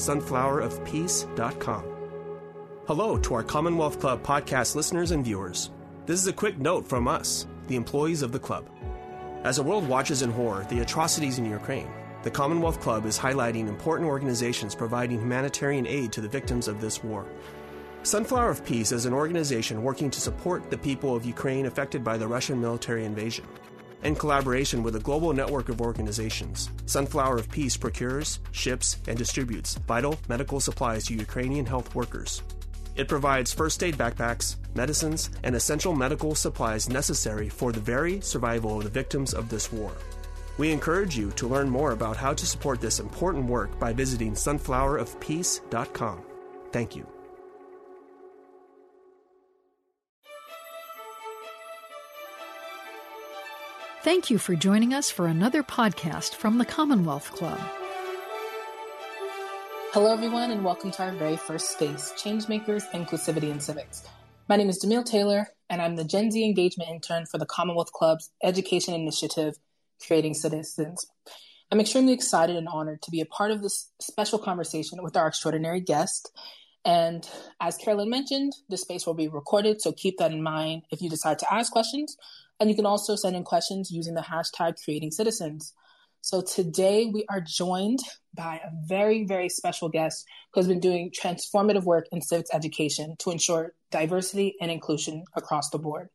sunflowerofpeace.com. Hello to our Commonwealth Club podcast listeners and viewers. This is a quick note from us, the employees of the club. As the world watches in horror the atrocities in Ukraine, the Commonwealth Club is highlighting important organizations providing humanitarian aid to the victims of this war. Sunflower of Peace is an organization working to support the people of Ukraine affected by the Russian military invasion. In collaboration with a global network of organizations, Sunflower of Peace procures, ships, and distributes vital medical supplies to Ukrainian health workers it provides first aid backpacks, medicines, and essential medical supplies necessary for the very survival of the victims of this war. We encourage you to learn more about how to support this important work by visiting sunflowerofpeace.com. Thank you. Thank you for joining us for another podcast from the Commonwealth Club. Hello, everyone, and welcome to our very first space, Changemakers, Inclusivity, and Civics. My name is Demille Taylor, and I'm the Gen Z engagement intern for the Commonwealth Club's education initiative, Creating Citizens. I'm extremely excited and honored to be a part of this special conversation with our extraordinary guest. And as Carolyn mentioned, this space will be recorded, so keep that in mind if you decide to ask questions. And you can also send in questions using the hashtag Creating Citizens. So today we are joined by a very, very special guest who has been doing transformative work in civics education to ensure diversity and inclusion across the board.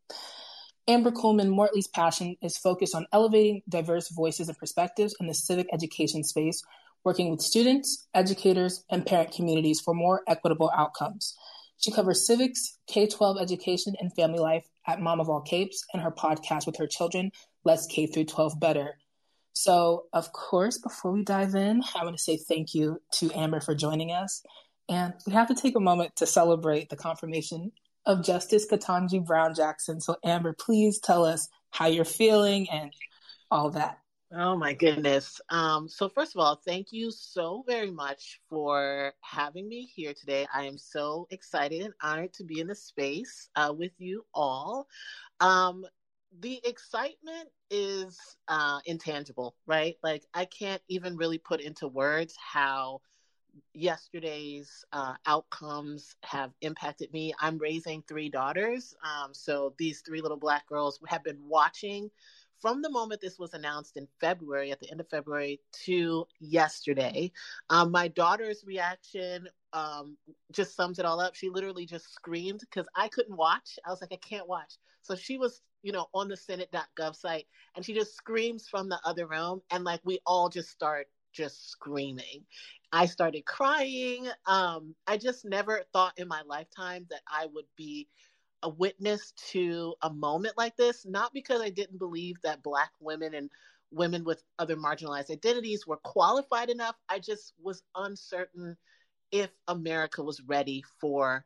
Amber Coleman Mortley's passion is focused on elevating diverse voices and perspectives in the civic education space, working with students, educators, and parent communities for more equitable outcomes. She covers civics, K 12 education, and family life at Mom of All Capes and her podcast with her children, Let's K 12 Better. So, of course, before we dive in, I want to say thank you to Amber for joining us. And we have to take a moment to celebrate the confirmation of Justice Ketanji Brown Jackson. So, Amber, please tell us how you're feeling and all that. Oh my goodness. Um, so first of all, thank you so very much for having me here today. I am so excited and honored to be in the space uh, with you all. Um, the excitement is uh, intangible, right? Like I can't even really put into words how yesterday's uh, outcomes have impacted me. I'm raising three daughters, um, so these three little black girls have been watching from the moment this was announced in February, at the end of February, to yesterday. Um, my daughter's reaction um, just sums it all up. She literally just screamed because I couldn't watch. I was like, I can't watch. So she was, you know, on the Senate.gov site and she just screams from the other room. And like we all just start just screaming. I started crying. Um, I just never thought in my lifetime that I would be a witness to a moment like this, not because I didn't believe that Black women and women with other marginalized identities were qualified enough. I just was uncertain if America was ready for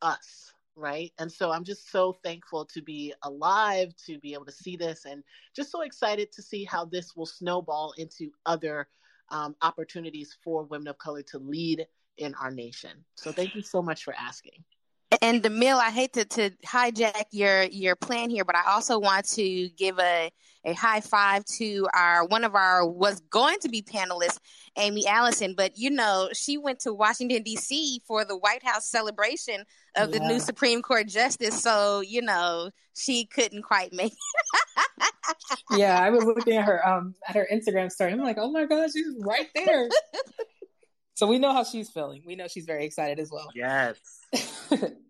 us, right? And so I'm just so thankful to be alive, to be able to see this, and just so excited to see how this will snowball into other um, opportunities for women of color to lead in our nation. So thank you so much for asking and Demille, I hate to, to hijack your your plan here, but I also want to give a a high five to our one of our was going to be panelists, Amy Allison, but you know she went to Washington D.C. for the White House celebration of yeah. the new Supreme Court justice, so you know she couldn't quite make. it. yeah, I was looking at her um at her Instagram story. I'm like, oh my god, she's right there. so we know how she's feeling. We know she's very excited as well. Yes.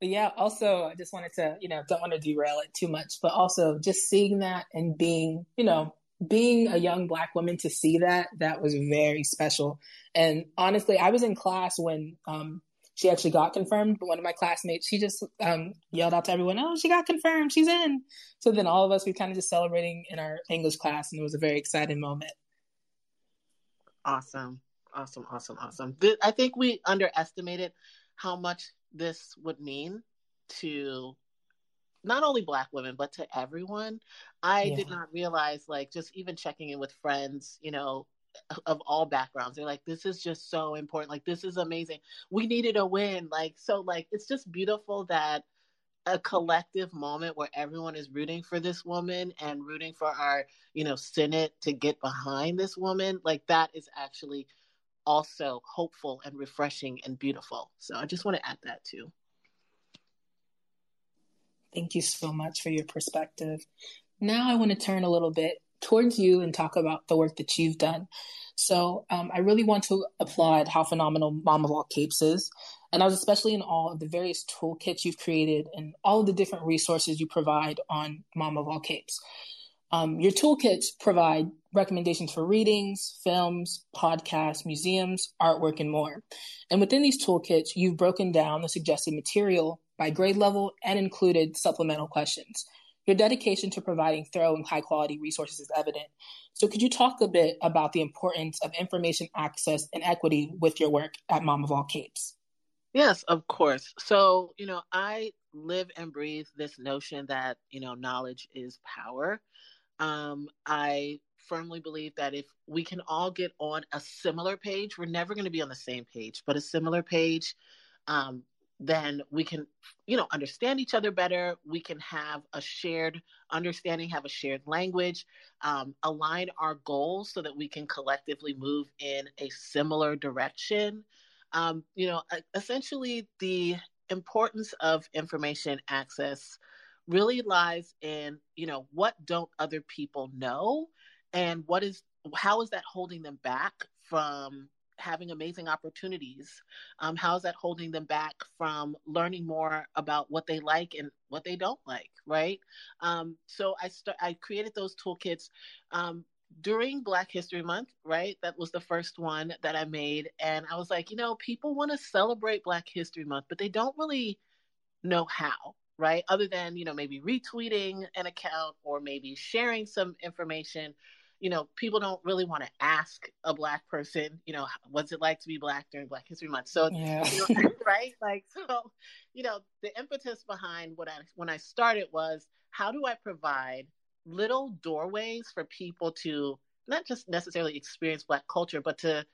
but yeah, also I just wanted to, you know, don't want to derail it too much, but also just seeing that and being, you know, being a young black woman to see that, that was very special. And honestly, I was in class when um, she actually got confirmed, but one of my classmates, she just um, yelled out to everyone, Oh, she got confirmed, she's in. So then all of us, we kind of just celebrating in our English class, and it was a very exciting moment. Awesome. Awesome, awesome, awesome. I think we underestimated how much this would mean to not only black women but to everyone. I yeah. did not realize like just even checking in with friends you know of all backgrounds they're like this is just so important. Like this is amazing. We needed a win. Like so like it's just beautiful that a collective moment where everyone is rooting for this woman and rooting for our you know senate to get behind this woman like that is actually also hopeful and refreshing and beautiful. So I just want to add that too. Thank you so much for your perspective. Now I want to turn a little bit towards you and talk about the work that you've done. So um, I really want to applaud how phenomenal of All Capes is. And I was especially in awe of the various toolkits you've created and all of the different resources you provide on of All Capes. Um, your toolkits provide recommendations for readings, films, podcasts, museums, artwork, and more. And within these toolkits, you've broken down the suggested material by grade level and included supplemental questions. Your dedication to providing thorough and high quality resources is evident. So, could you talk a bit about the importance of information access and equity with your work at Mom of All Capes? Yes, of course. So, you know, I live and breathe this notion that, you know, knowledge is power. Um, I firmly believe that if we can all get on a similar page, we're never going to be on the same page, but a similar page, um, then we can, you know, understand each other better. We can have a shared understanding, have a shared language, um, align our goals so that we can collectively move in a similar direction. Um, you know, essentially, the importance of information access really lies in you know what don't other people know? And what is how is that holding them back from having amazing opportunities? Um, how is that holding them back from learning more about what they like and what they don't like right? Um, so i start i created those toolkits um, during black history month right? That was the first one that i made. And i was like you know people want to celebrate black history month but they don't really know how right? Other than, you know, maybe retweeting an account or maybe sharing some information. You know, people don't really want to ask a black person, you know, what's it like to be black during Black History Month? So, yeah. you know, right? Like, so, you know, the impetus behind what I when I started was how do I provide little doorways for people to not just necessarily experience black culture, but to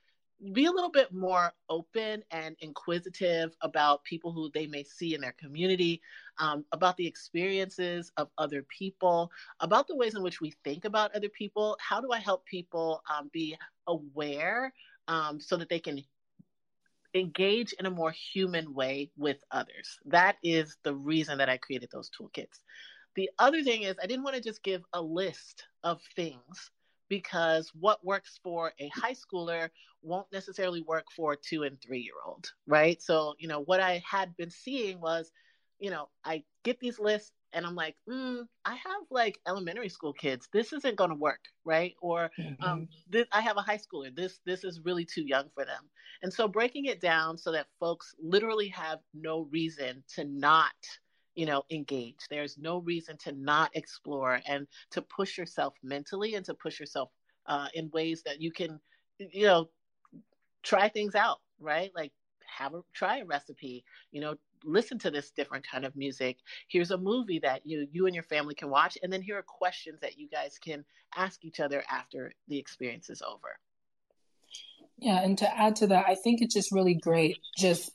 be a little bit more open and inquisitive about people who they may see in their community, um, about the experiences of other people, about the ways in which we think about other people. How do I help people um, be aware um, so that they can engage in a more human way with others? That is the reason that I created those toolkits. The other thing is, I didn't want to just give a list of things because what works for a high schooler won't necessarily work for a two and three year old, right? So, you know, what I had been seeing was, you know, I get these lists and I'm like, mm, I have like elementary school kids. This isn't going to work, right? Or um, mm-hmm. um, this, I have a high schooler. This this is really too young for them. And so breaking it down so that folks literally have no reason to not you know engage there's no reason to not explore and to push yourself mentally and to push yourself uh, in ways that you can you know try things out right? Like have a try a recipe you know listen to this different kind of music. Here's a movie that you you and your family can watch and then here are questions that you guys can ask each other after the experience is over. Yeah and to add to that i think it's just really great. Just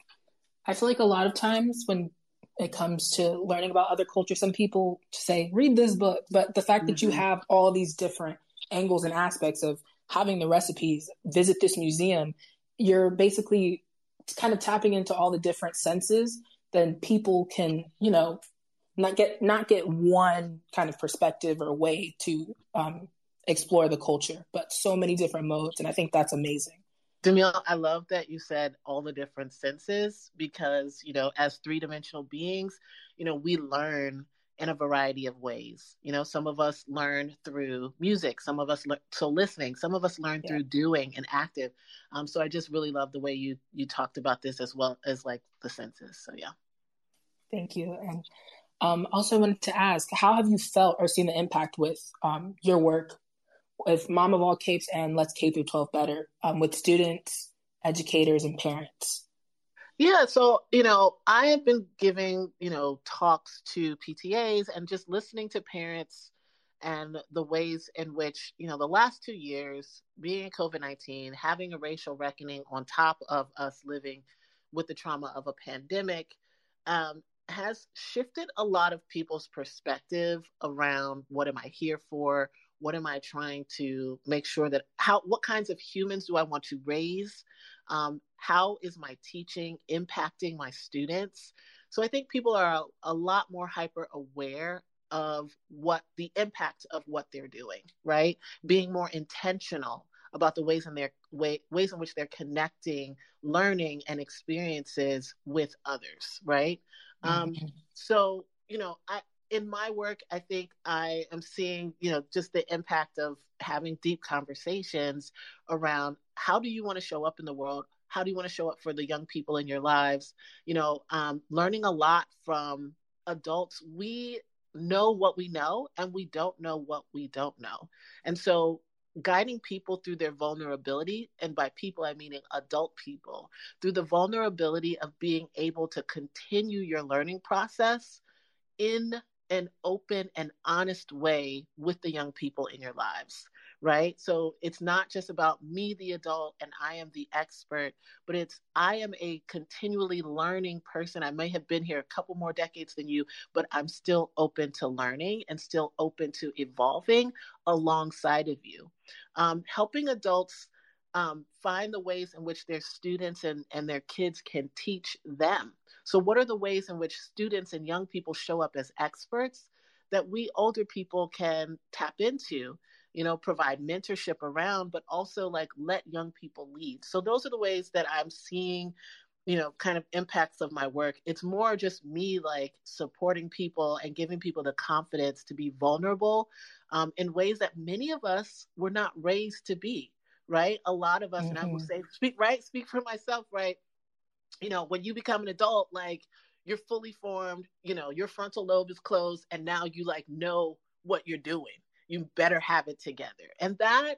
i feel like a lot of times when it comes to learning about other cultures. Some people say, read this book, but the fact mm-hmm. that you mm-hmm. have all these different angles and aspects of having the recipes, visit this museum, you're basically kind of tapping into all the different senses, then people can, you know, not get not get one kind of perspective or way to um, explore the culture, but so many different modes, and I think that's amazing. Demille, I love that you said all the different senses because, you know, as three dimensional beings, you know, we learn in a variety of ways. You know, some of us learn through music, some of us learn so listening, some of us learn yeah. through doing and active. Um, so I just really love the way you you talked about this as well as like the senses. So yeah. Thank you. And um, also wanted to ask, how have you felt or seen the impact with um, your work with Mom of All Capes and Let's K through 12 Better um, with students, educators, and parents? Yeah, so you know, I have been giving you know talks to PTAs and just listening to parents and the ways in which you know the last two years being COVID nineteen, having a racial reckoning on top of us living with the trauma of a pandemic, um, has shifted a lot of people's perspective around what am I here for? What am I trying to make sure that how what kinds of humans do I want to raise? Um, how is my teaching impacting my students? So I think people are a, a lot more hyper aware of what the impact of what they're doing, right? Being more intentional about the ways in their way, ways in which they're connecting learning and experiences with others, right? Um, mm-hmm. Um, so you know, I in my work, I think I am seeing, you know, just the impact of having deep conversations around how do you want to show up in the world? How do you want to show up for the young people in your lives? You know, um, learning a lot from adults. We know what we know and we don't know what we don't know. And so guiding people through their vulnerability, and by people I mean adult people, through the vulnerability of being able to continue your learning process in an open and honest way with the young people in your lives right? So it's not just about me, the adult, and I am the expert, but it's I am a continually learning person. I may have been here a couple more decades than you, but I'm still open to learning and still open to evolving alongside of you. Um, helping adults um, find the ways in which their students and, and their kids can teach them. So, what are the ways in which students and young people show up as experts that we older people can tap into you know, provide mentorship around, but also like let young people lead. So those are the ways that I'm seeing, you know, kind of impacts of my work. It's more just me like supporting people and giving people the confidence to be vulnerable um, in ways that many of us were not raised to be, right? A lot of us, mm-hmm. and I will mm-hmm. say, speak, right? Speak for myself, right? You know, when you become an adult, like, you're fully formed, you know, your frontal lobe is closed, and now you like know what you're doing you better have it together. And that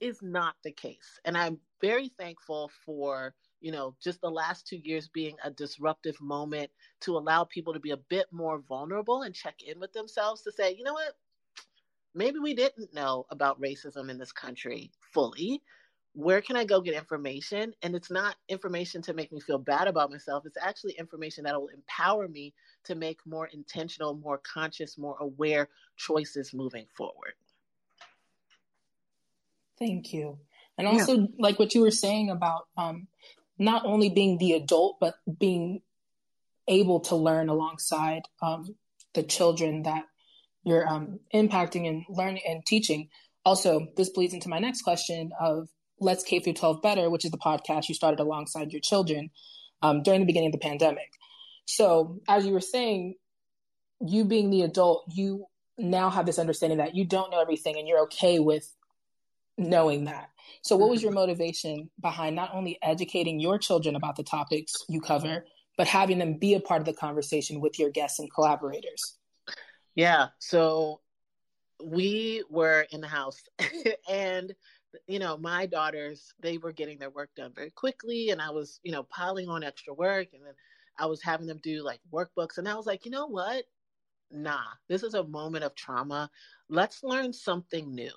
is not the case. And I'm very thankful for, you know, just the last two years being a disruptive moment to allow people to be a bit more vulnerable and check in with themselves to say, you know what, maybe we didn't know about racism in this country fully. Where can I go get information? And it's not information to make me feel bad about myself. It's actually information that will empower me to make more intentional, more conscious, more aware choices moving forward. Thank you. And also, yeah. like what you were saying about um, not only being the adult, but being able to learn alongside um, the children that you're um, impacting and learning and teaching. Also, this bleeds into my next question of Let's K through 12 Better, which is the podcast you started alongside your children um, during the beginning of the pandemic. So, as you were saying, you being the adult, you now have this understanding that you don't know everything and you're okay with knowing that. So, what was your motivation behind not only educating your children about the topics you cover, but having them be a part of the conversation with your guests and collaborators? Yeah. So, we were in the house and you know my daughters they were getting their work done very quickly and i was you know piling on extra work and then I was having them do like workbooks, and I was like, you know what? Nah, this is a moment of trauma. Let's learn something new.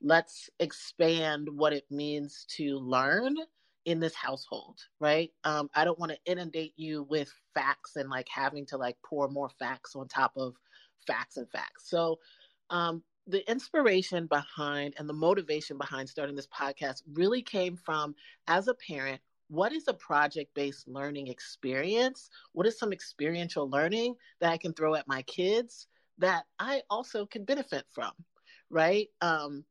Let's expand what it means to learn in this household, right? Um, I don't want to inundate you with facts and like having to like pour more facts on top of facts and facts. So, um, the inspiration behind and the motivation behind starting this podcast really came from as a parent what is a project based learning experience? What is some experiential learning that I can throw at my kids that I also can benefit from? Right? Um,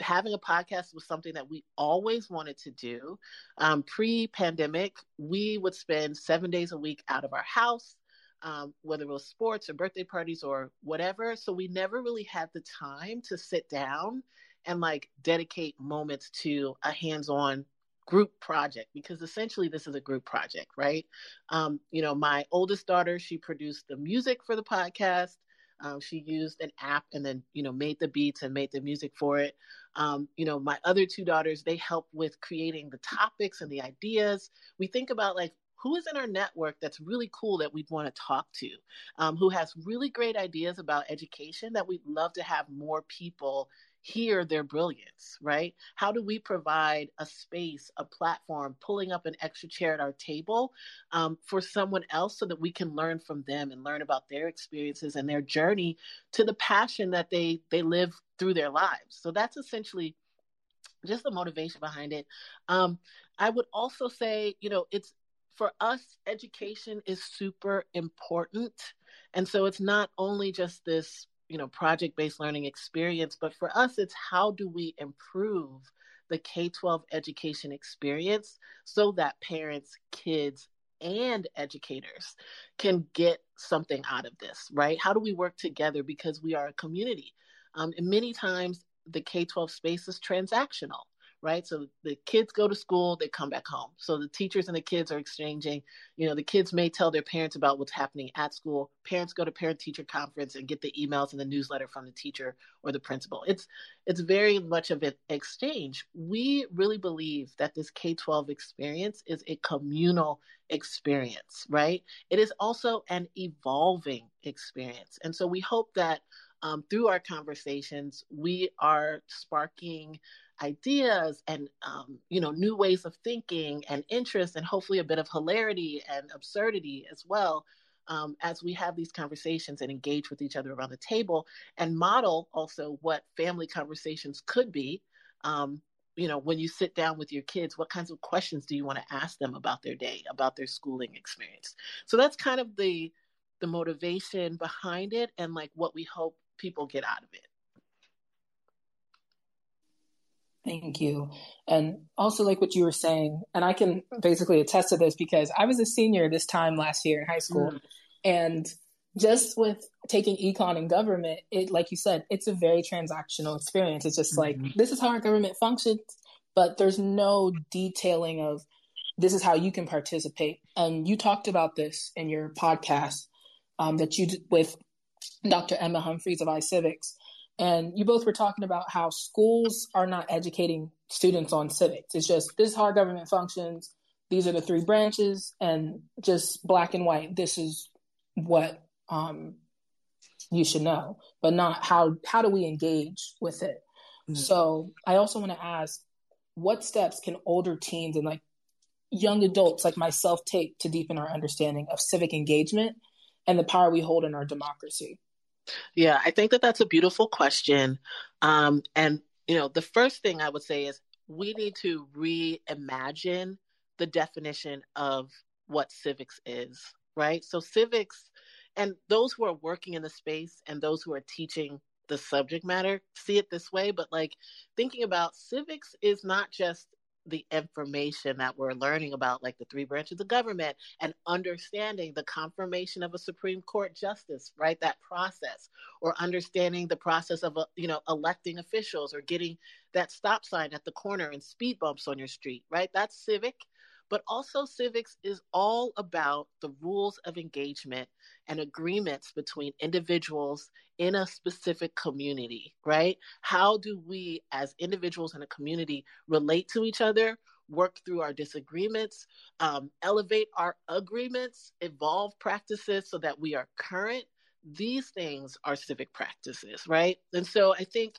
having a podcast was something that we always wanted to do. Um, Pre pandemic, we would spend seven days a week out of our house. Um, whether it was sports or birthday parties or whatever. So we never really had the time to sit down and like dedicate moments to a hands on group project because essentially this is a group project, right? Um, you know, my oldest daughter, she produced the music for the podcast. Um, she used an app and then, you know, made the beats and made the music for it. Um, you know, my other two daughters, they help with creating the topics and the ideas. We think about like, who is in our network that's really cool that we'd want to talk to, um, who has really great ideas about education that we'd love to have more people hear their brilliance, right? How do we provide a space, a platform, pulling up an extra chair at our table um, for someone else so that we can learn from them and learn about their experiences and their journey to the passion that they they live through their lives. So that's essentially just the motivation behind it. Um, I would also say, you know, it's for us, education is super important. And so it's not only just this you know project based learning experience but for us it's how do we improve the k-12 education experience so that parents kids and educators can get something out of this right? How do we work together? Because we are a community. Um, and many times the k-12 space is transactional right? So the kids go to school, they come back home. So the teachers and the kids are exchanging. You know, the kids may tell their parents about what's happening at school. Parents go to parent teacher conference and get the emails and the newsletter from the teacher or the principal. It's it's very much of an exchange. We really believe that this K-12 experience is a communal experience, right? It is also an evolving experience. And so we hope that um, through our conversations, we are sparking ideas and um, you know new ways of thinking and interest and hopefully a bit of hilarity and absurdity as well um, as we have these conversations and engage with each other around the table and model also what family conversations could be um, you know when you sit down with your kids what kinds of questions do you want to ask them about their day about their schooling experience? So that's kind of the the motivation behind it and like what we hope people get out of it Thank you. And also, like what you were saying, and I can basically attest to this because I was a senior this time last year in high school. Mm. And just with taking econ and government, it, like you said, it's a very transactional experience. It's just mm-hmm. like, this is how our government functions, but there's no detailing of this is how you can participate. And you talked about this in your podcast um, that you did with Dr. Emma Humphries of iCivics and you both were talking about how schools are not educating students on civics. It's just this is how our government functions. These are the three branches, and just black and white. This is what um, you should know, but not how how do we engage with it. Mm-hmm. So I also want to ask, what steps can older teens and like young adults like myself take to deepen our understanding of civic engagement and the power we hold in our democracy? Yeah, I think that that's a beautiful question. Um, and, you know, the first thing I would say is we need to reimagine the definition of what civics is, right? So, civics and those who are working in the space and those who are teaching the subject matter see it this way, but like thinking about civics is not just the information that we're learning about, like the three branches of government, and understanding the confirmation of a Supreme Court justice, right? That process, or understanding the process of, uh, you know, electing officials or getting that stop sign at the corner and speed bumps on your street, right? That's civic. But also, civics is all about the rules of engagement and agreements between individuals in a specific community, right? How do we, as individuals in a community, relate to each other, work through our disagreements, um, elevate our agreements, evolve practices so that we are current? These things are civic practices, right? And so I think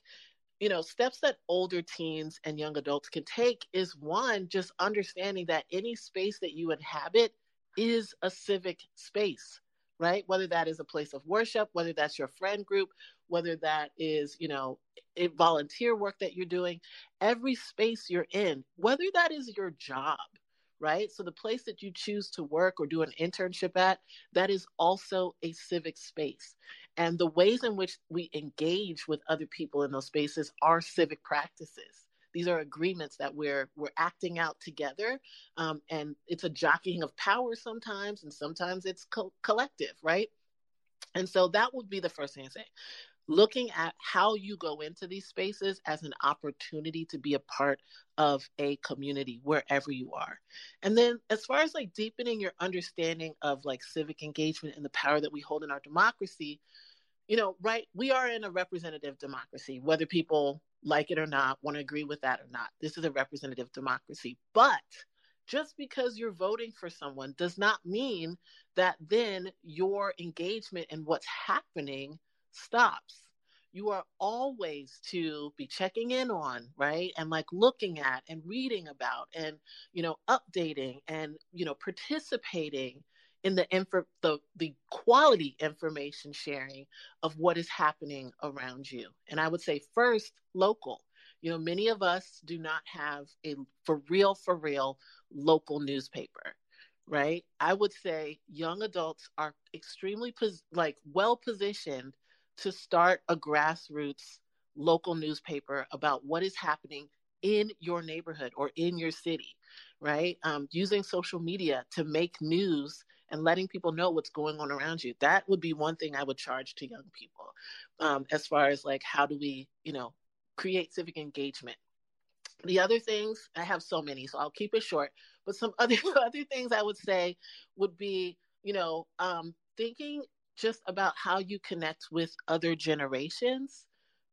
you know, steps that older teens and young adults can take is one, just understanding that any space that you inhabit is a civic space, right? Whether that is a place of worship, whether that's your friend group, whether that is, you know, volunteer work that you're doing, every space you're in, whether that is your job, right? So the place that you choose to work or do an internship at, that is also a civic space. And the ways in which we engage with other people in those spaces are civic practices. These are agreements that we're we're acting out together, um, and it's a jockeying of power sometimes, and sometimes it's co- collective, right? And so that would be the first thing I say looking at how you go into these spaces as an opportunity to be a part of a community wherever you are. And then as far as like deepening your understanding of like civic engagement and the power that we hold in our democracy, you know, right, we are in a representative democracy, whether people like it or not, want to agree with that or not. This is a representative democracy. But just because you're voting for someone does not mean that then your engagement in what's happening stops. you are always to be checking in on, right? And like looking at and reading about and, you know, updating and, you know, participating in the info the the quality information sharing of what is happening around you. And I would say first local. You know, many of us do not have a for real for real local newspaper right? I would say young adults are extremely pos- like well positioned to start a grassroots local newspaper about what is happening in your neighborhood or in your city, right? Um, using social media to make news and letting people know what's going on around you. That would be one thing I would charge to young people um, as far as like how do we, you know, create civic engagement. The other things, I have so many, so I'll keep it short. But some other other things I would say would be, you know, um, thinking just about how you connect with other generations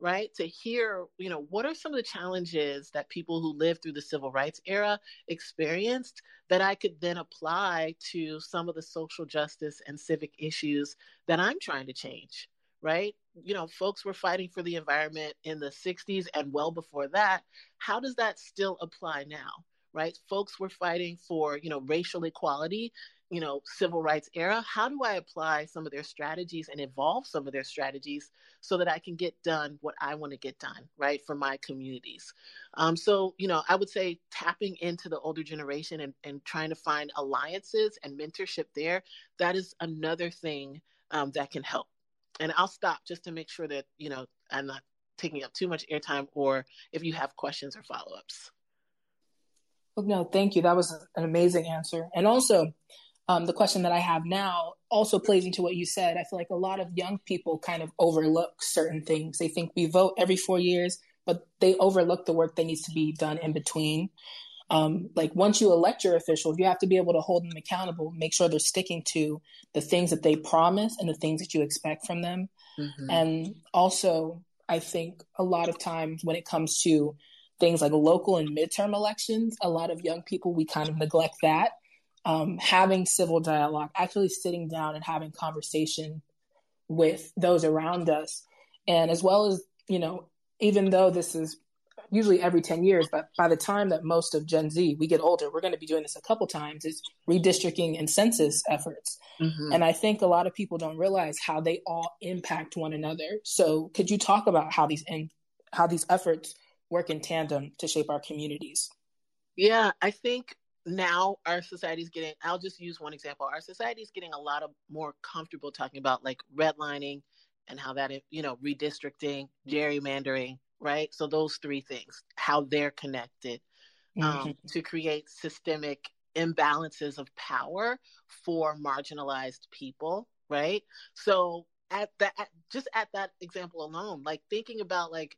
right to hear you know what are some of the challenges that people who lived through the civil rights era experienced that i could then apply to some of the social justice and civic issues that i'm trying to change right? You know folks were fighting for the environment in the 60s and well before that. How does that still apply now right? Folks were fighting for you know racial equality you know civil rights era how do i apply some of their strategies and evolve some of their strategies so that i can get done what i want to get done right for my communities um, so you know i would say tapping into the older generation and, and trying to find alliances and mentorship there that is another thing um, that can help and i'll stop just to make sure that you know i'm not taking up too much airtime or if you have questions or follow-ups no, thank you. That was an amazing answer. And also, um, the question that I have now also plays into what you said. I feel like a lot of young people kind of overlook certain things. They think we vote every four years, but they overlook the work that needs to be done in between. Um, like once you elect your officials, you have to be able to hold them accountable, make sure they're sticking to the things that they promise and the things that you expect from them. Mm-hmm. And also, I think a lot of times when it comes to things like local and midterm elections, a lot of young people, we kind of neglect that um, having civil dialogue, actually sitting down and having conversation with those around us. And as well as, you know, even though this is usually every 10 years, but by the time that most of Gen Z, we get older, we're going to be doing this a couple times, is redistricting and census efforts. Mm-hmm. And I think a lot of people don't realize how they all impact one another. So could you talk about how these in, how these efforts work in tandem to shape our communities? Yeah, I think now our society is getting i'll just use one example our society is getting a lot of more comfortable talking about like redlining and how that you know redistricting gerrymandering right? So those three things how they're connected um, mm-hmm. um, to create systemic imbalances of power for marginalized people right? So at that at, just at that example alone like thinking about like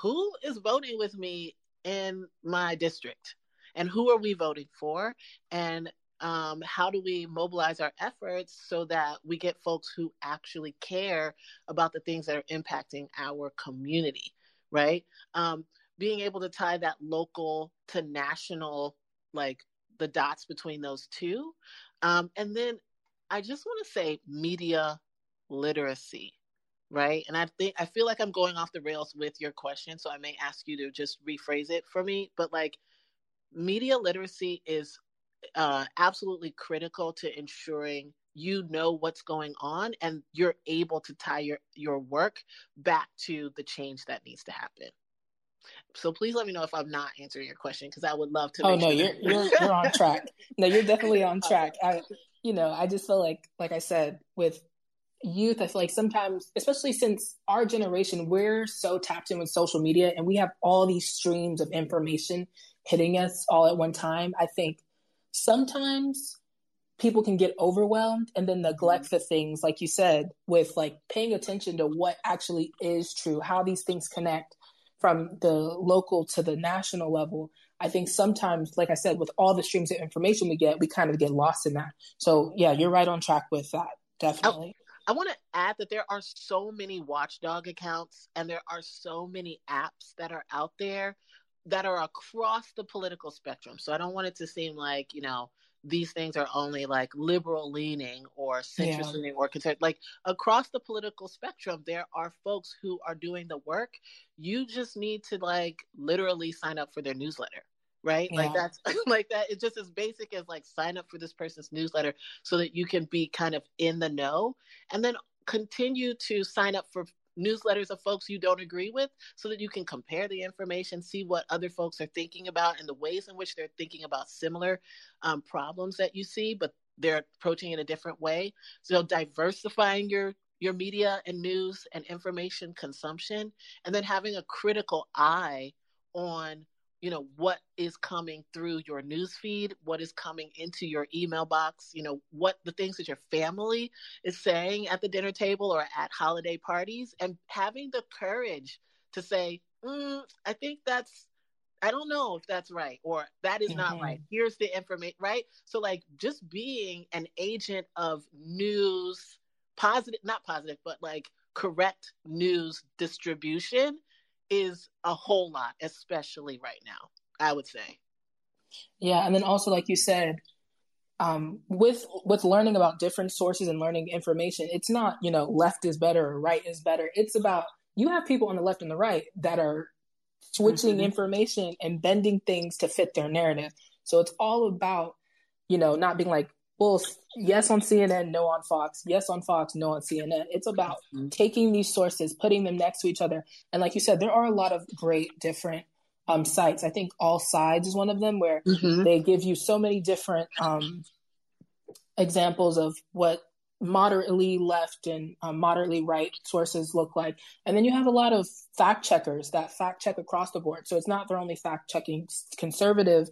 who is voting with me in my district and who are we voting for? And um, how do we mobilize our efforts so that we get folks who actually care about the things that are impacting our community right? Um, being able to tie that local to national like the dots between those two. Um, and then i just want to say media literacy right? And i think i feel like i'm going off the rails with your question so i may ask you to just rephrase it for me but like media literacy is uh, absolutely critical to ensuring you know what's going on and you're able to tie your, your work back to the change that needs to happen. So please let me know if I'm not answering your question because I would love to. Oh no, sure you're you're you're on track. No, you're definitely on track. I, you know, I just feel like, like I said, with youth, I feel like sometimes, especially since our generation, we're so tapped in with social media and we have all these streams of information hitting us all at one time. I think sometimes people can get overwhelmed and then neglect mm-hmm. the things, like you said, with like paying attention to what actually is true, how these things connect from the local to the national level. I think sometimes, like I said, with all the streams of information we get, we kind of get lost in that. So, yeah, you're right on track with that. Oh, definitely. I want to add that there are so many watchdog accounts and there are so many apps that are out there that are across the political spectrum. So I don't want it to seem like, you know, these things are only like liberal leaning or centrist Yeah. leaning or conservative. Like across the political spectrum, there are folks who are doing the work. You just need to like literally sign up for their newsletter, right? Like that's like that. It's just as basic as like sign up for this person's newsletter so that you can be kind of in the know and then continue to sign up for newsletters of folks you don't agree with so that you can compare the information, see what other folks are thinking about and the ways in which they're thinking about similar um, problems that you see, but they're approaching it a different way. So diversifying your your media and news and information consumption, and then having a critical eye on you know what is coming through your news feed what is coming into your email box you know what the things that your family is saying at the dinner table or at holiday parties and having the courage to say mm, i think that's i don't know if that's right or that is not Mhm. right here's the information right so like just being an agent of news positive not positive but like correct news distribution is a whole lot especially right now i would say Yeah, and then also like you said, um, with with learning about different sources and learning information, it's not you know left is better or right is better. It's about you have people on the left and the right that are switching Mhm. information and bending things to fit their narrative. So it's all about you know not being like, well, yes on CNN, no on Fox, yes on Fox, no on CNN. It's about Mhm. taking these sources, putting them next to each other, and like you said, there are a lot of great different um, sites. I think AllSides is one of them where they give you so many different um, examples of what moderately left and um, moderately right sources look like and then you have a lot of fact checkers that fact check across the board so it's not they're only fact checking conservative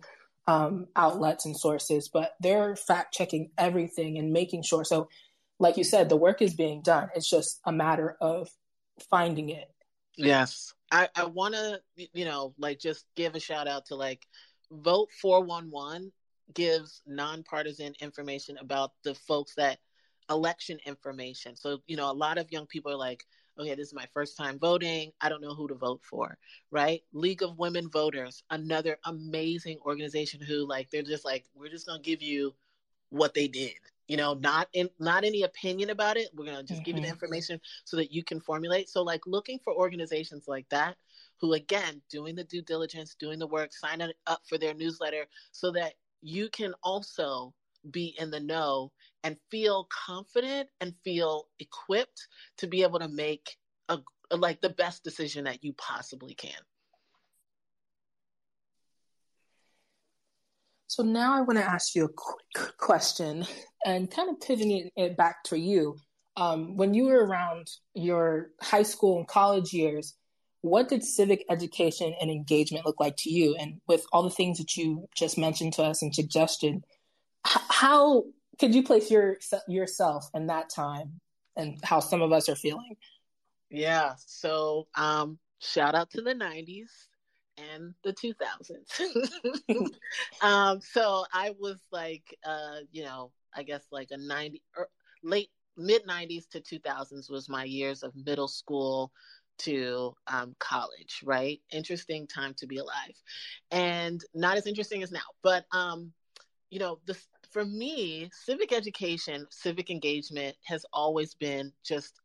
um, outlets and sources but they're fact checking everything and making sure so like you said the work is being done it's just a matter of finding it Yes. I, I want to, you know, like just give a shout out to like Vote 411 gives nonpartisan information about the folks that election information. So, you know, a lot of young people are like, okay, this is my first time voting. I don't know who to vote for, right? League of Women Voters, another amazing organization who like they're just like, we're just going to give you what they did. You know, not in not any opinion about it. We're gonna just give you the Mhm. information so that you can formulate. So like looking for organizations like that who again doing the due diligence, doing the work, signing up for their newsletter so that you can also be in the know and feel confident and feel equipped to be able to make a, like the best decision that you possibly can. So now I want to ask you a quick question and kind of pivoting it back to you. Um, when you were around your high school and college years, what did civic education and engagement look like to you? And with all the things that you just mentioned to us and suggested, how could you place your, yourself in that time and how some of us are feeling? Yeah. So um shout out to the 90s and the 2000s. um so I was like uh you know, I guess like a 90 or late mid 90s to 2000s was my years of middle school to um, college, right? Interesting time to be alive, and not as interesting as now. But um, you know, the for me, civic education, civic engagement has always been just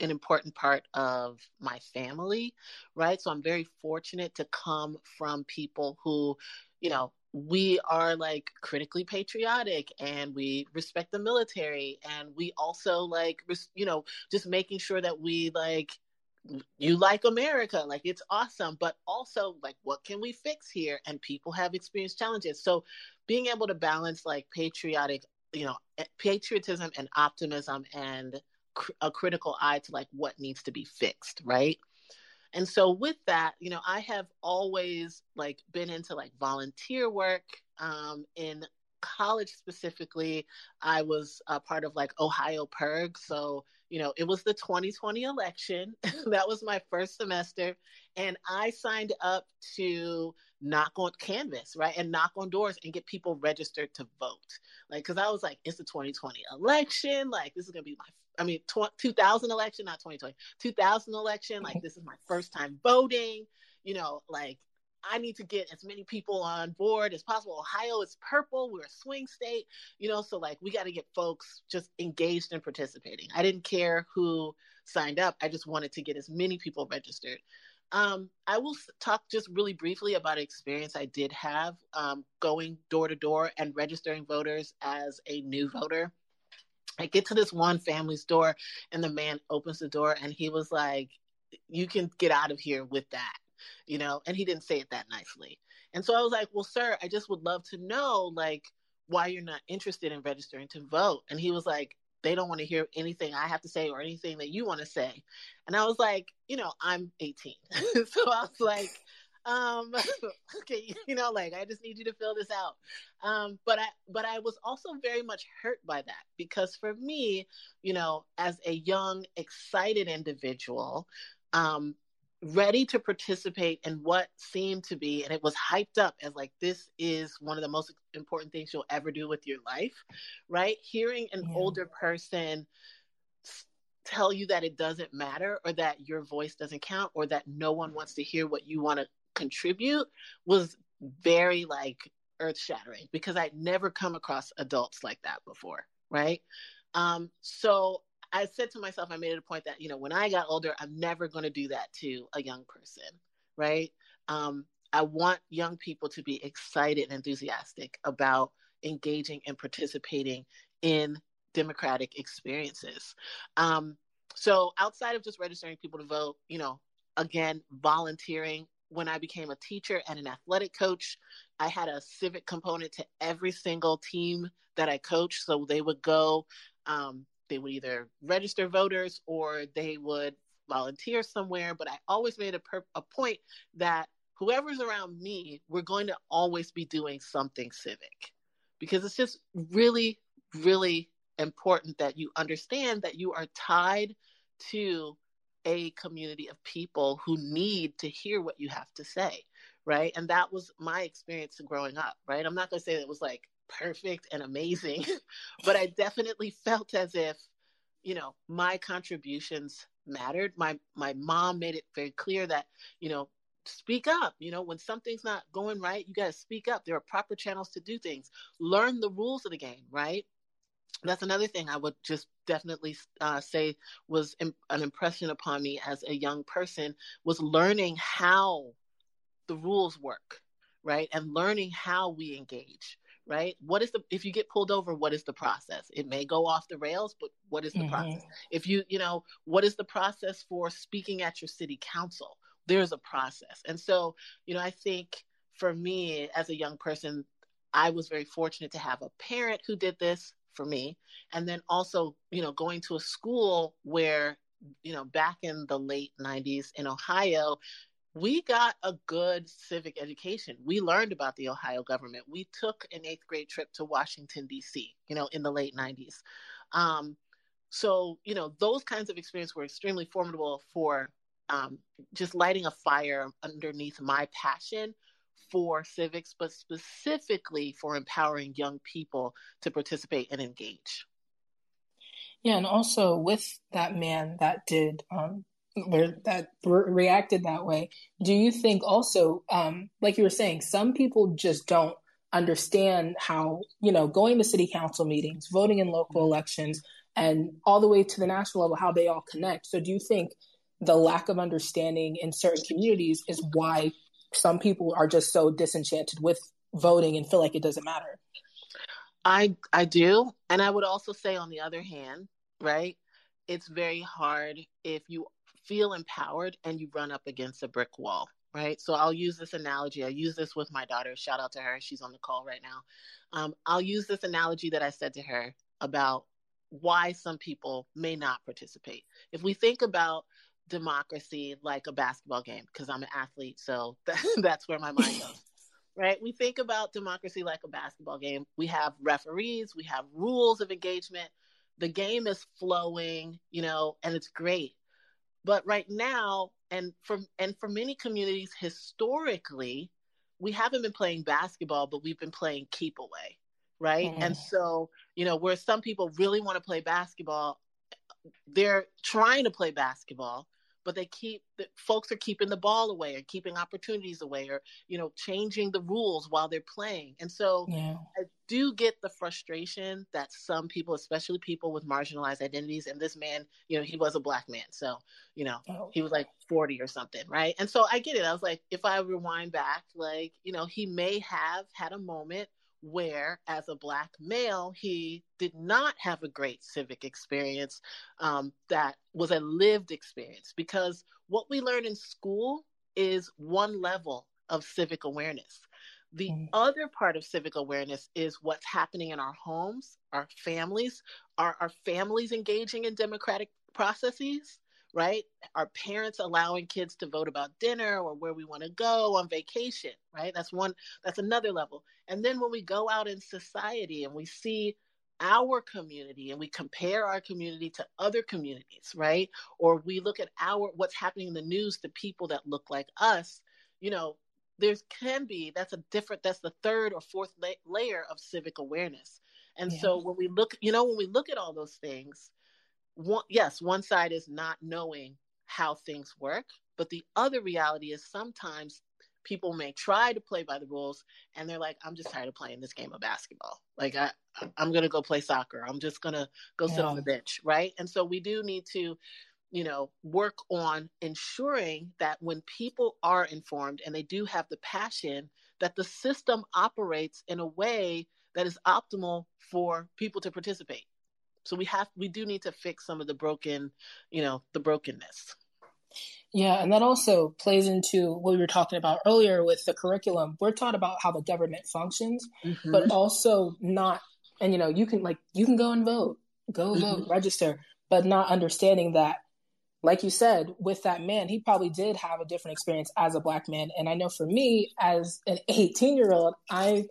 an important part of my family, right? So I'm very fortunate to come from people who, you know, we are like critically patriotic and we respect the military and we also like you know just making sure that we like you like America, like it's awesome, but also like what can we fix here? And people have experienced challenges. So being able to balance like patriotic, you know, patriotism and optimism and cr- a critical eye to like what needs to be fixed, right? And so with that, you know, I have always like been into like volunteer work um in college specifically i was a part of like ohio PIRG so you know it was the 2020 election. That was my first semester. And i signed up to knock on canvass right and knock on doors and get people registered to vote. Like because i was like it's the 2020 election. Like this is gonna be my i mean tw- 2000 election not 2020 2000 election. Like this is my first time voting. You know like I need to get as many people on board as possible. Ohio is purple. We're a swing state, you know, so like we got to get folks just engaged and participating. I didn't care who signed up. I just wanted to get as many people registered. Um, I will talk just really briefly about an experience I did have um, going door to door and registering voters as a new voter. I get to this one family's door, and the man opens the door, and he was like, You can get out of here with that you know, and he didn't say it that nicely. And so I was like, well, sir, I just would love to know, like, why you're not interested in registering to vote. And he was like, they don't want to hear anything I have to say or anything that you want to say. And I was like, you know, I'm 18. so I was like, um, okay, you know, like I just need you to fill this out. Um, but I, but I was also very much hurt by that because for me, you know, as a young, excited individual, um, ready to participate in what seemed to be and it was hyped up as like this is one of the most important things you'll ever do with your life right hearing an yeah. older person tell you that it doesn't matter or that your voice doesn't count or that no one wants to hear what you want to contribute was very like earth shattering because I'd never come across adults like that before right um so I said to myself, I made it a point that, you know, when I got older, I'm never going to do that to a young person, right? Um, I want young people to be excited and enthusiastic about engaging and participating in democratic experiences. Um, so outside of just registering people to vote, you know, again, volunteering. When I became a teacher and an athletic coach, I had a civic component to every single team that I coached. So they would go um, they would either register voters or they would volunteer somewhere. But I always made a, per- a point that whoever's around me, we're going to always be doing something civic because it's just really, really important that you understand that you are tied to a community of people who need to hear what you have to say right and that was my experience growing up right i'm not going to say that it was like perfect and amazing, but I definitely felt as if, you know, my contributions mattered. My my mom made it very clear that, you know, speak up. You know, when something's not going right, you got to speak up. There are proper channels to do things. Learn the rules of the game, right? That's another thing I would just definitely uh, say was an impression upon me as a young person was learning how the rules work, right? And learning how we engage right? What is the if you get pulled over, what is the process? It may go off the rails, but what is the mm-hmm. process? If you, you know, what is the process for speaking at your city council? There's a process. And so, you know, I think for me as a young person, I was very fortunate to have a parent who did this for me. And then also, you know, going to a school where, you know, back in the late 90s in Ohio, we got a good civic education. We learned about the Ohio government. We took an eighth grade trip to Washington, D.C., you know, in the late 90s. Um, so, you know, those kinds of experiences were extremely formidable for um, just lighting a fire underneath my passion for civics, but specifically for empowering young people to participate and engage. Yeah, and also with that man that did um, that re- reacted that way. Do you think also, um, like you were saying, some people just don't understand how you know going to city council meetings, voting in local elections, and all the way to the national level, how they all connect. So, do you think the lack of understanding in certain communities is why some people are just so disenchanted with voting and feel like it doesn't matter? I I do, and I would also say on the other hand, right? It's very hard if you feel empowered and you run up against a brick wall, right? So I'll use this analogy. I use this with my daughter. Shout out to her. She's on the call right now. Um, I'll use this analogy that I said to her about why some people may not participate. If we think about democracy like a basketball game, because I'm an athlete, so that's where my mind goes. Right? We think about democracy like a basketball game. We have referees, we have rules of engagement. The game is flowing, you know, and it's great. But right now, and for and for many communities historically, we haven't been playing basketball, but we've been playing keep away, right? Mm. And so, you know, where some people really want to play basketball, they're trying to play basketball, but they keep the, folks are keeping the ball away or keeping opportunities away or you know changing the rules while they're playing and so yeah. i do get the frustration that some people especially people with marginalized identities and this man you know he was a black man so you know oh. he was like 40 or something right and so i get it i was like if i rewind back like you know he may have had a moment where, as a Black male, he did not have a great civic experience um, that was a lived experience. Because what we learn in school is one level of civic awareness. The mm. other part of civic awareness is what's happening in our homes, our families. Are our families engaging in democratic processes? Right? Our parents allowing kids to vote about dinner or where we want to go on vacation, right? That's one, that's another level. And then when we go out in society and we see our community and we compare our community to other communities, right? Or we look at our what's happening in the news to people that look like us, you know, there's can be that's a different that's the third or fourth la- layer of civic awareness. And yeah. so when we look, you know, when we look at all those things, one, yes, one side is not knowing how things work, but the other reality is sometimes people may try to play by the rules and they're like, I'm just tired of playing this game of basketball. Like I, I'm gonna go play soccer. I'm just gonna go sit on the bench, right? And so we do need to, you know, work on ensuring that when people are informed and they do have the passion, that the system operates in a way that is optimal for people to participate. So we have we do need to fix some of the broken, you know, the brokenness. Yeah, and that also plays into what we were talking about earlier with the curriculum. We're taught about how the government functions, mm-hmm. but also not and you know, you can like you can go and vote, go mm-hmm. vote, register, but not understanding that like you said, with that man, he probably did have a different experience as a black man. And I know for me, as an 18 year old, I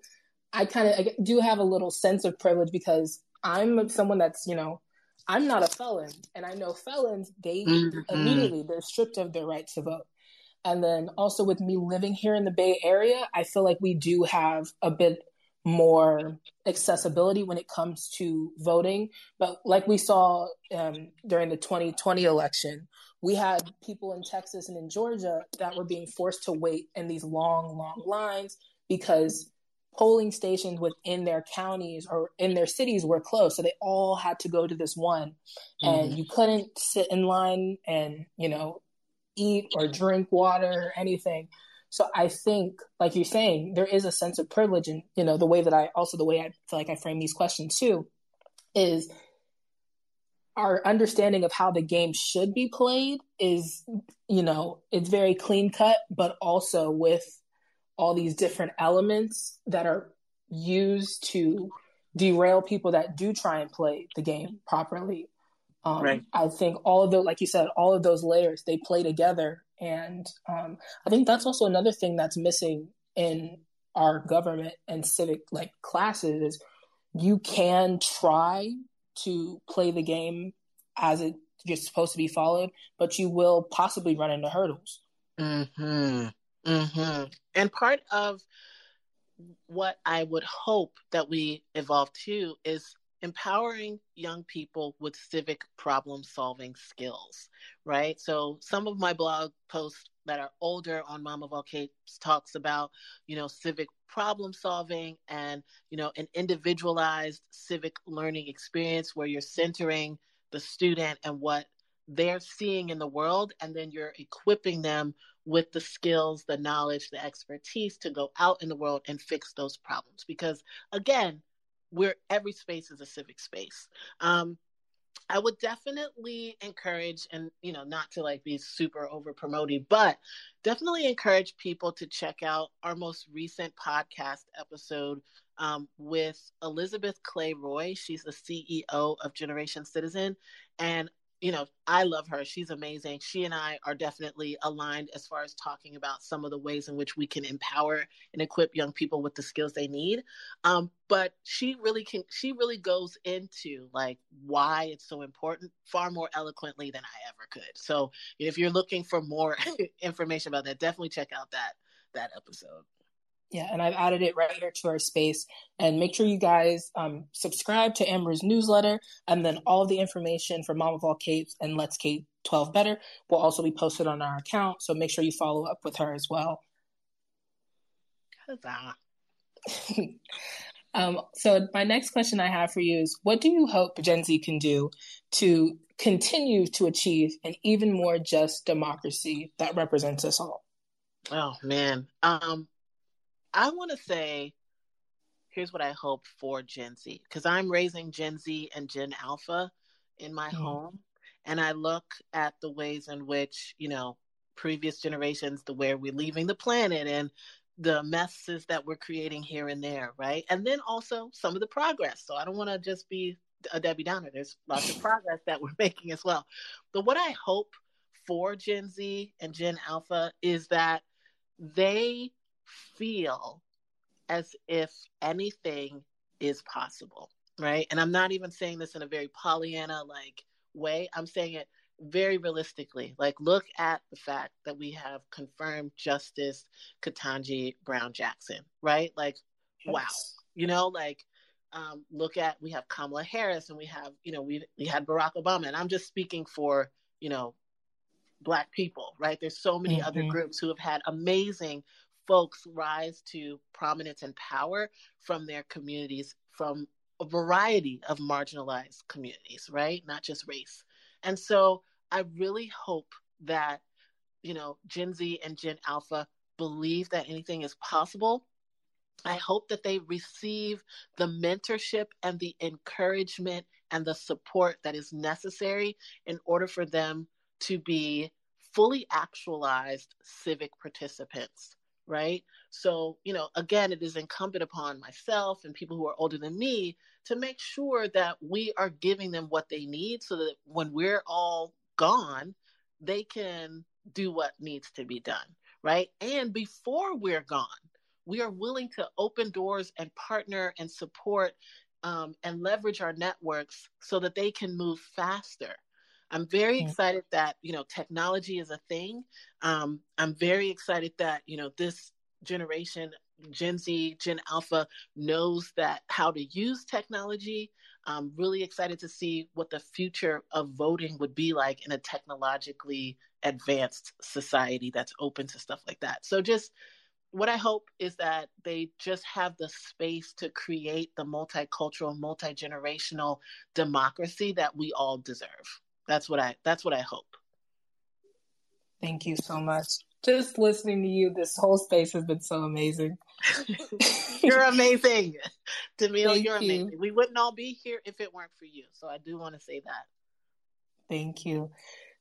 I kind of do have a little sense of privilege because I'm someone that's, you know, I'm not a felon. And I know felons, they mm-hmm. immediately, they're stripped of their right to vote. And then also with me living here in the Bay Area, I feel like we do have a bit more accessibility when it comes to voting. But like we saw um, during the 2020 election, we had people in Texas and in Georgia that were being forced to wait in these long, long lines because polling stations within their counties or in their cities were closed. So they all had to go to this one. Mm-hmm. And you couldn't sit in line and, you know, eat or drink water or anything. So I think, like you're saying, there is a sense of privilege. And, you know, the way that I also, the way I feel like I frame these questions too, is our understanding of how the game should be played is, you know, it's very clean cut, but also with all these different elements that are used to derail people that do try and play the game properly. Um, right. I think all of those, like you said, all of those layers they play together, and um, I think that's also another thing that's missing in our government and civic like classes is you can try to play the game as it's supposed to be followed, but you will possibly run into hurdles. Hmm. Hmm. And part of what I would hope that we evolve to is empowering young people with civic problem solving skills, right? So some of my blog posts that are older on Mom of talks about, you know, civic problem solving and, you know, an individualized civic learning experience where you're centering the student and what they're seeing in the world and then you're equipping them with the skills the knowledge the expertise to go out in the world and fix those problems because again we're every space is a civic space um, I would definitely encourage, and you know, not to like be super over promoting, but definitely encourage people to check out our most recent podcast episode um, with Elizabeth Clay Roy. She's the CEO of Generation Citizen, and you know, I love her. She's amazing. She and I are definitely aligned as far as talking about some of the ways in which we can empower and equip young people with the skills they need. Um, but she really can, she really goes into like why it's so important far more eloquently than I ever could. So if you're looking for more information about that, definitely check out that, that episode. Yeah, and I've added it right here to our space. And make sure you guys um, subscribe to Amber's newsletter, and then all the information for Mom of All Capes and Let's K 12 Better will also be posted on our account. So make sure you follow up with her as well. Huzzah. um, so my next question I have for you is what do you hope Gen Z can do to continue to achieve an even more just democracy that represents us all? Oh man. Um I want to say here's what I hope for Gen Z because I'm raising Gen Z and Gen Alpha in my mm-hmm. home and I look at the ways in which, you know, previous generations, the way we're leaving the planet and the messes that we're creating here and there, right? And then also some of the progress. So I don't want to just be a Debbie Downer. There's lots of progress that we're making as well. But what I hope for Gen Z and Gen Alpha is that they feel as if anything is possible, right? And I'm not even saying this in a very Pollyanna like way. I'm saying it very realistically. Like, look at the fact that we have confirmed Justice Ketanji Brown Jackson, right? Like, yes. wow, you know, like, um, look at we have Kamala Harris and we have, you know, we we had Barack Obama, and I'm just speaking for, you know, black people, right? There's so many mm-hmm. other groups who have had amazing folks rise to prominence and power from their communities, from a variety of marginalized communities, right? Not just race. And so I really hope that, you know, Gen Z and Gen Alpha believe that anything is possible. I hope that they receive the mentorship and the encouragement and the support that is necessary in order for them to be fully actualized civic participants right? So, you know, again, it is incumbent upon myself and people who are older than me to make sure that we are giving them what they need so that when we're all gone, they can do what needs to be done, right? And before we're gone, we are willing to open doors and partner and support um, and leverage our networks so that they can move faster I'm very excited that, you know, technology is a thing. Um, I'm very excited that, you know, this generation, Gen Z, Gen Alpha, knows that how to use technology. I'm really excited to see what the future of voting would be like in a technologically advanced society that's open to stuff like that. So just what I hope is that they just have the space to create the multicultural, multi generational democracy that we all deserve. That's what I that's what I hope. Thank you so much. Just listening to you, this whole space has been so amazing. you're amazing. Demille, you're you. amazing. We wouldn't all be here if it weren't for you. So I do want to say that. Thank you.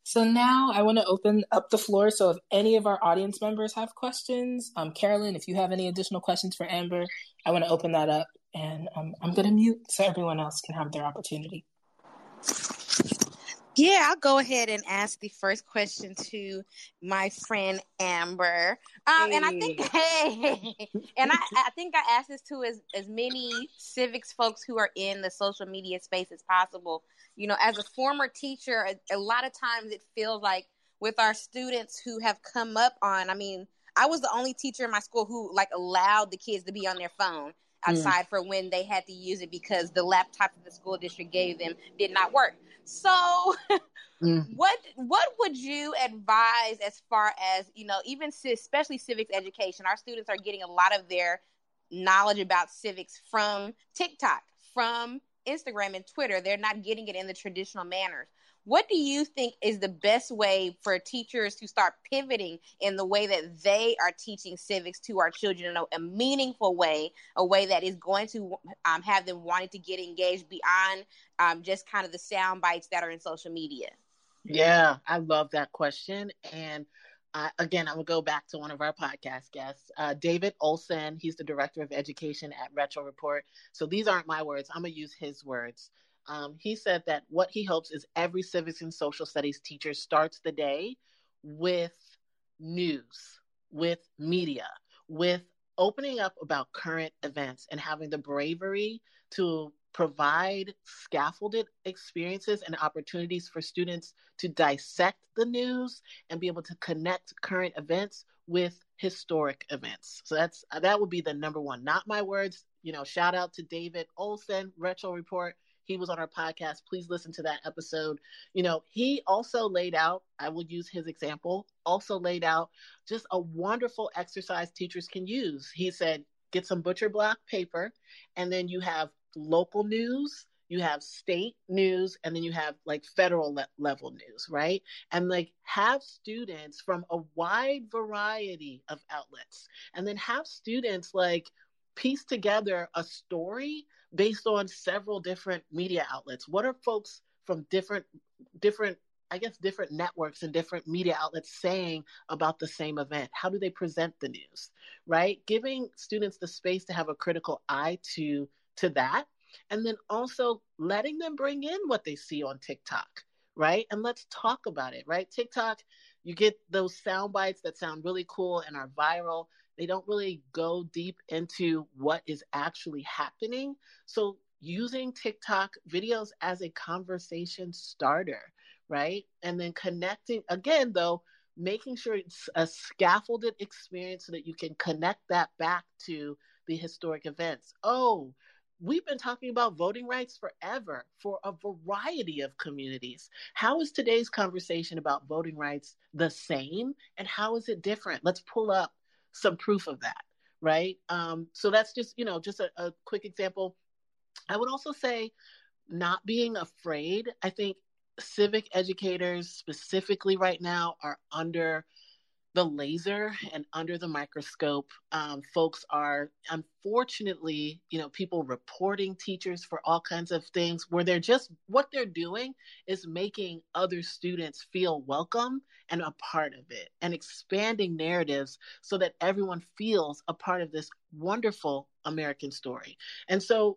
So now I want to open up the floor. So if any of our audience members have questions, um, Carolyn, if you have any additional questions for Amber, I want to open that up. And um, I'm going to mute so everyone else can have their opportunity. Yeah, I'll go ahead and ask the first question to my friend Amber. Um, hey. And I think, hey, and I, I think I asked this to as, as many civics folks who are in the social media space as possible. You know, as a former teacher, a, a lot of times it feels like with our students who have come up on, I mean, I was the only teacher in my school who like allowed the kids to be on their phone mm. outside mm. for when they had to use it because the laptop that the school district gave them did not work. So, mm. what what would you advise as far as you know, even especially civics education? Our students are getting a lot of their knowledge about civics from TikTok, from Instagram and Twitter. They're not getting it in the traditional manners. What do you think is the best way for teachers to start pivoting in the way that they are teaching civics to our children in a, a meaningful way, a way that is going to um, have them wanting to get engaged beyond um, just kind of the sound bites that are in social media? Yeah, I love that question. And uh, again, I'm gonna go back to one of our podcast guests, uh, David Olson. He's the director of education at Retro Report. So these aren't my words. I'm gonna use his words. Um, he said that what he hopes is every civics and social studies teacher starts the day with news, with media, with opening up about current events and having the bravery to provide scaffolded experiences and opportunities for students to dissect the news and be able to connect current events with historic events. So that's that would be the number one. Not my words, you know, shout out to David Olson, Retro Report He was on our podcast. Please listen to that episode. You know, he also laid out, I will use his example, also laid out just a wonderful exercise teachers can use. He said, get some butcher block paper, and then you have local news, you have state news and then you have like federal le- level news right and like have students from a wide variety of outlets and then have students like piece together a story based on several different media outlets what are folks from different different I guess different networks and different media outlets saying about the same event. How do they present the news? Right? Giving students the space to have a critical eye to to that and then also letting them bring in what they see on TikTok, right? And let's talk about it, right? TikTok, you get those sound bites that sound really cool and are viral. They don't really go deep into what is actually happening. So, using TikTok videos as a conversation starter, right? And then connecting again, though, making sure it's a scaffolded experience so that you can connect that back to the historic events. Oh, we've been talking about voting rights forever for a variety of communities. How is today's conversation about voting rights the same and how is it different? Let's pull up some proof of that, right? Um, so that's just, you know, just a, a quick example. I would also say not being afraid. I think civic educators specifically right now are under the laser and under the microscope. Um, folks are unfortunately, you know, people reporting teachers for all kinds of things where they're just what they're doing is making other students feel welcome and a part of it and expanding narratives so that everyone feels a part of this wonderful American story. And so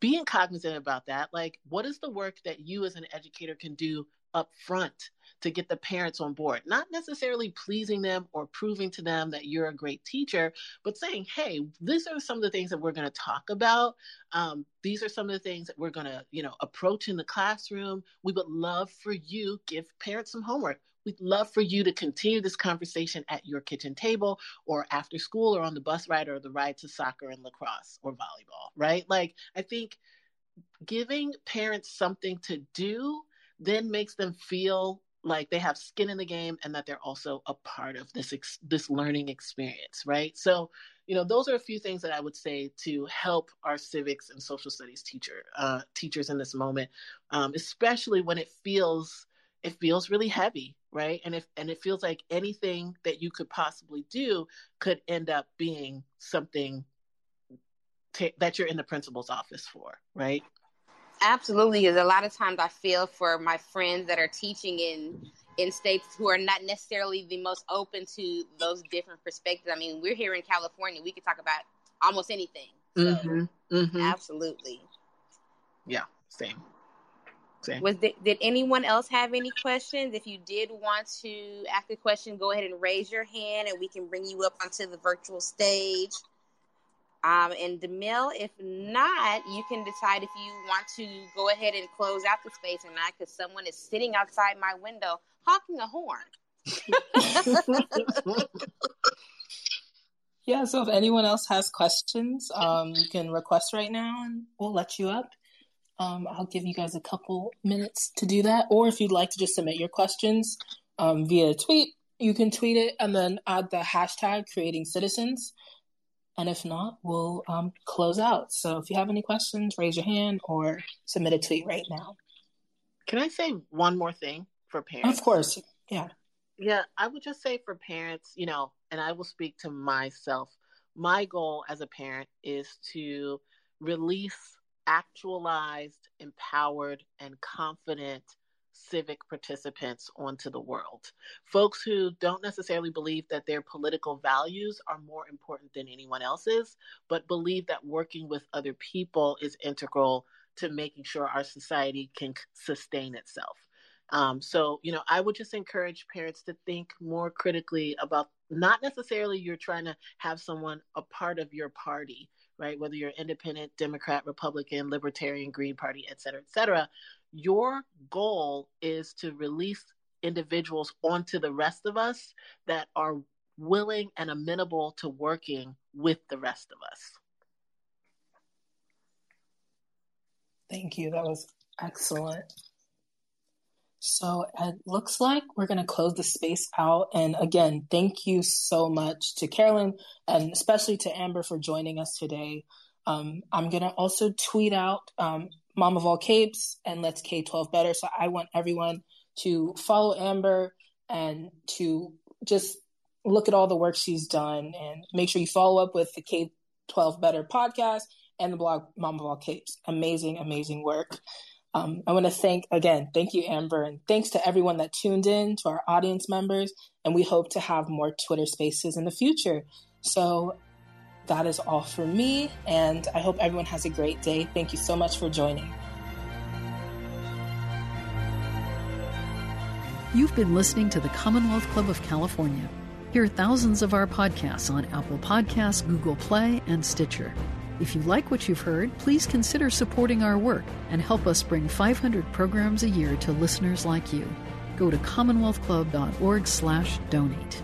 being cognizant about that, like what is the work that you as an educator can do up front to get the parents on board. Not necessarily pleasing them or proving to them that you're a great teacher, but saying, hey, these are some of the things that we're going to talk about. Um, these are some of the things that we're going to, you know, approach in the classroom. We would love for you give parents some homework. We'd love for you to continue this conversation at your kitchen table or after school or on the bus ride or the ride to soccer and lacrosse or volleyball, right? Like, I think giving parents something to do then makes them feel like they have skin in the game and that they're also a part of this ex- this learning experience right? So you know those are a few things that i would say to help our civics and social studies teacher uh, teachers in this moment um, especially when it feels it feels really heavy right? And if and it feels like anything that you could possibly do could end up being something t- that you're in the principal's office for right Absolutely, because a lot of times I feel for my friends that are teaching in in states who are not necessarily the most open to those different perspectives. I mean, we're here in California; we could talk about almost anything. So, mm-hmm. Mm-hmm. Absolutely. Yeah. Same. Same. Was the, did anyone else have any questions? If you did want to ask a question, go ahead and raise your hand, and we can bring you up onto the virtual stage. Um, and Demille, if not, you can decide if you want to go ahead and close out the space or not, because someone is sitting outside my window honking a horn. yeah, so if anyone else has questions, um, you can request right now and we'll let you up. Um, I'll give you guys a couple minutes to do that. Or if you'd like to just submit your questions um, via tweet, you can tweet it and then add the hashtag creating citizens. And if not, we'll um, close out. So if you have any questions, raise your hand or submit a tweet right now. Can I say one more thing for parents? Of course. Yeah. Yeah, I would just say for parents, you know, and I will speak to myself. My goal as a parent is to release actualized, empowered, and confident civic participants onto the world. Folks who don't necessarily believe that their political values are more important than anyone else's, but believe that working with other people is integral to making sure our society can sustain itself. Um, so, you know, I would just encourage parents to think more critically about not necessarily you're trying to have someone a part of your party, right? Whether you're independent, Democrat, Republican, Libertarian, Green Party, et cetera, et cetera your goal is to release individuals onto the rest of us that are willing and amenable to working with the rest of us. Thank you. That was excellent. So it looks like we're going to close the space out. And again, thank you so much to Carolyn and especially to Amber for joining us today. Um, I'm going to also tweet out um, Mom of All Capes and Let's K 12 Better. So I want everyone to follow Amber and to just look at all the work she's done and make sure you follow up with the K 12 Better podcast and the blog Mom of All Capes. Amazing, amazing work. Um, I want to thank again, thank you, Amber, and thanks to everyone that tuned in, to our audience members, and we hope to have more Twitter spaces in the future. So that is all for me, and I hope everyone has a great day. Thank you so much for joining. You've been listening to the Commonwealth Club of California. Hear thousands of our podcasts on Apple Podcasts, Google Play, and Stitcher. If you like what you've heard, please consider supporting our work and help us bring 500 programs a year to listeners like you. Go to commonwealthclub.org/donate.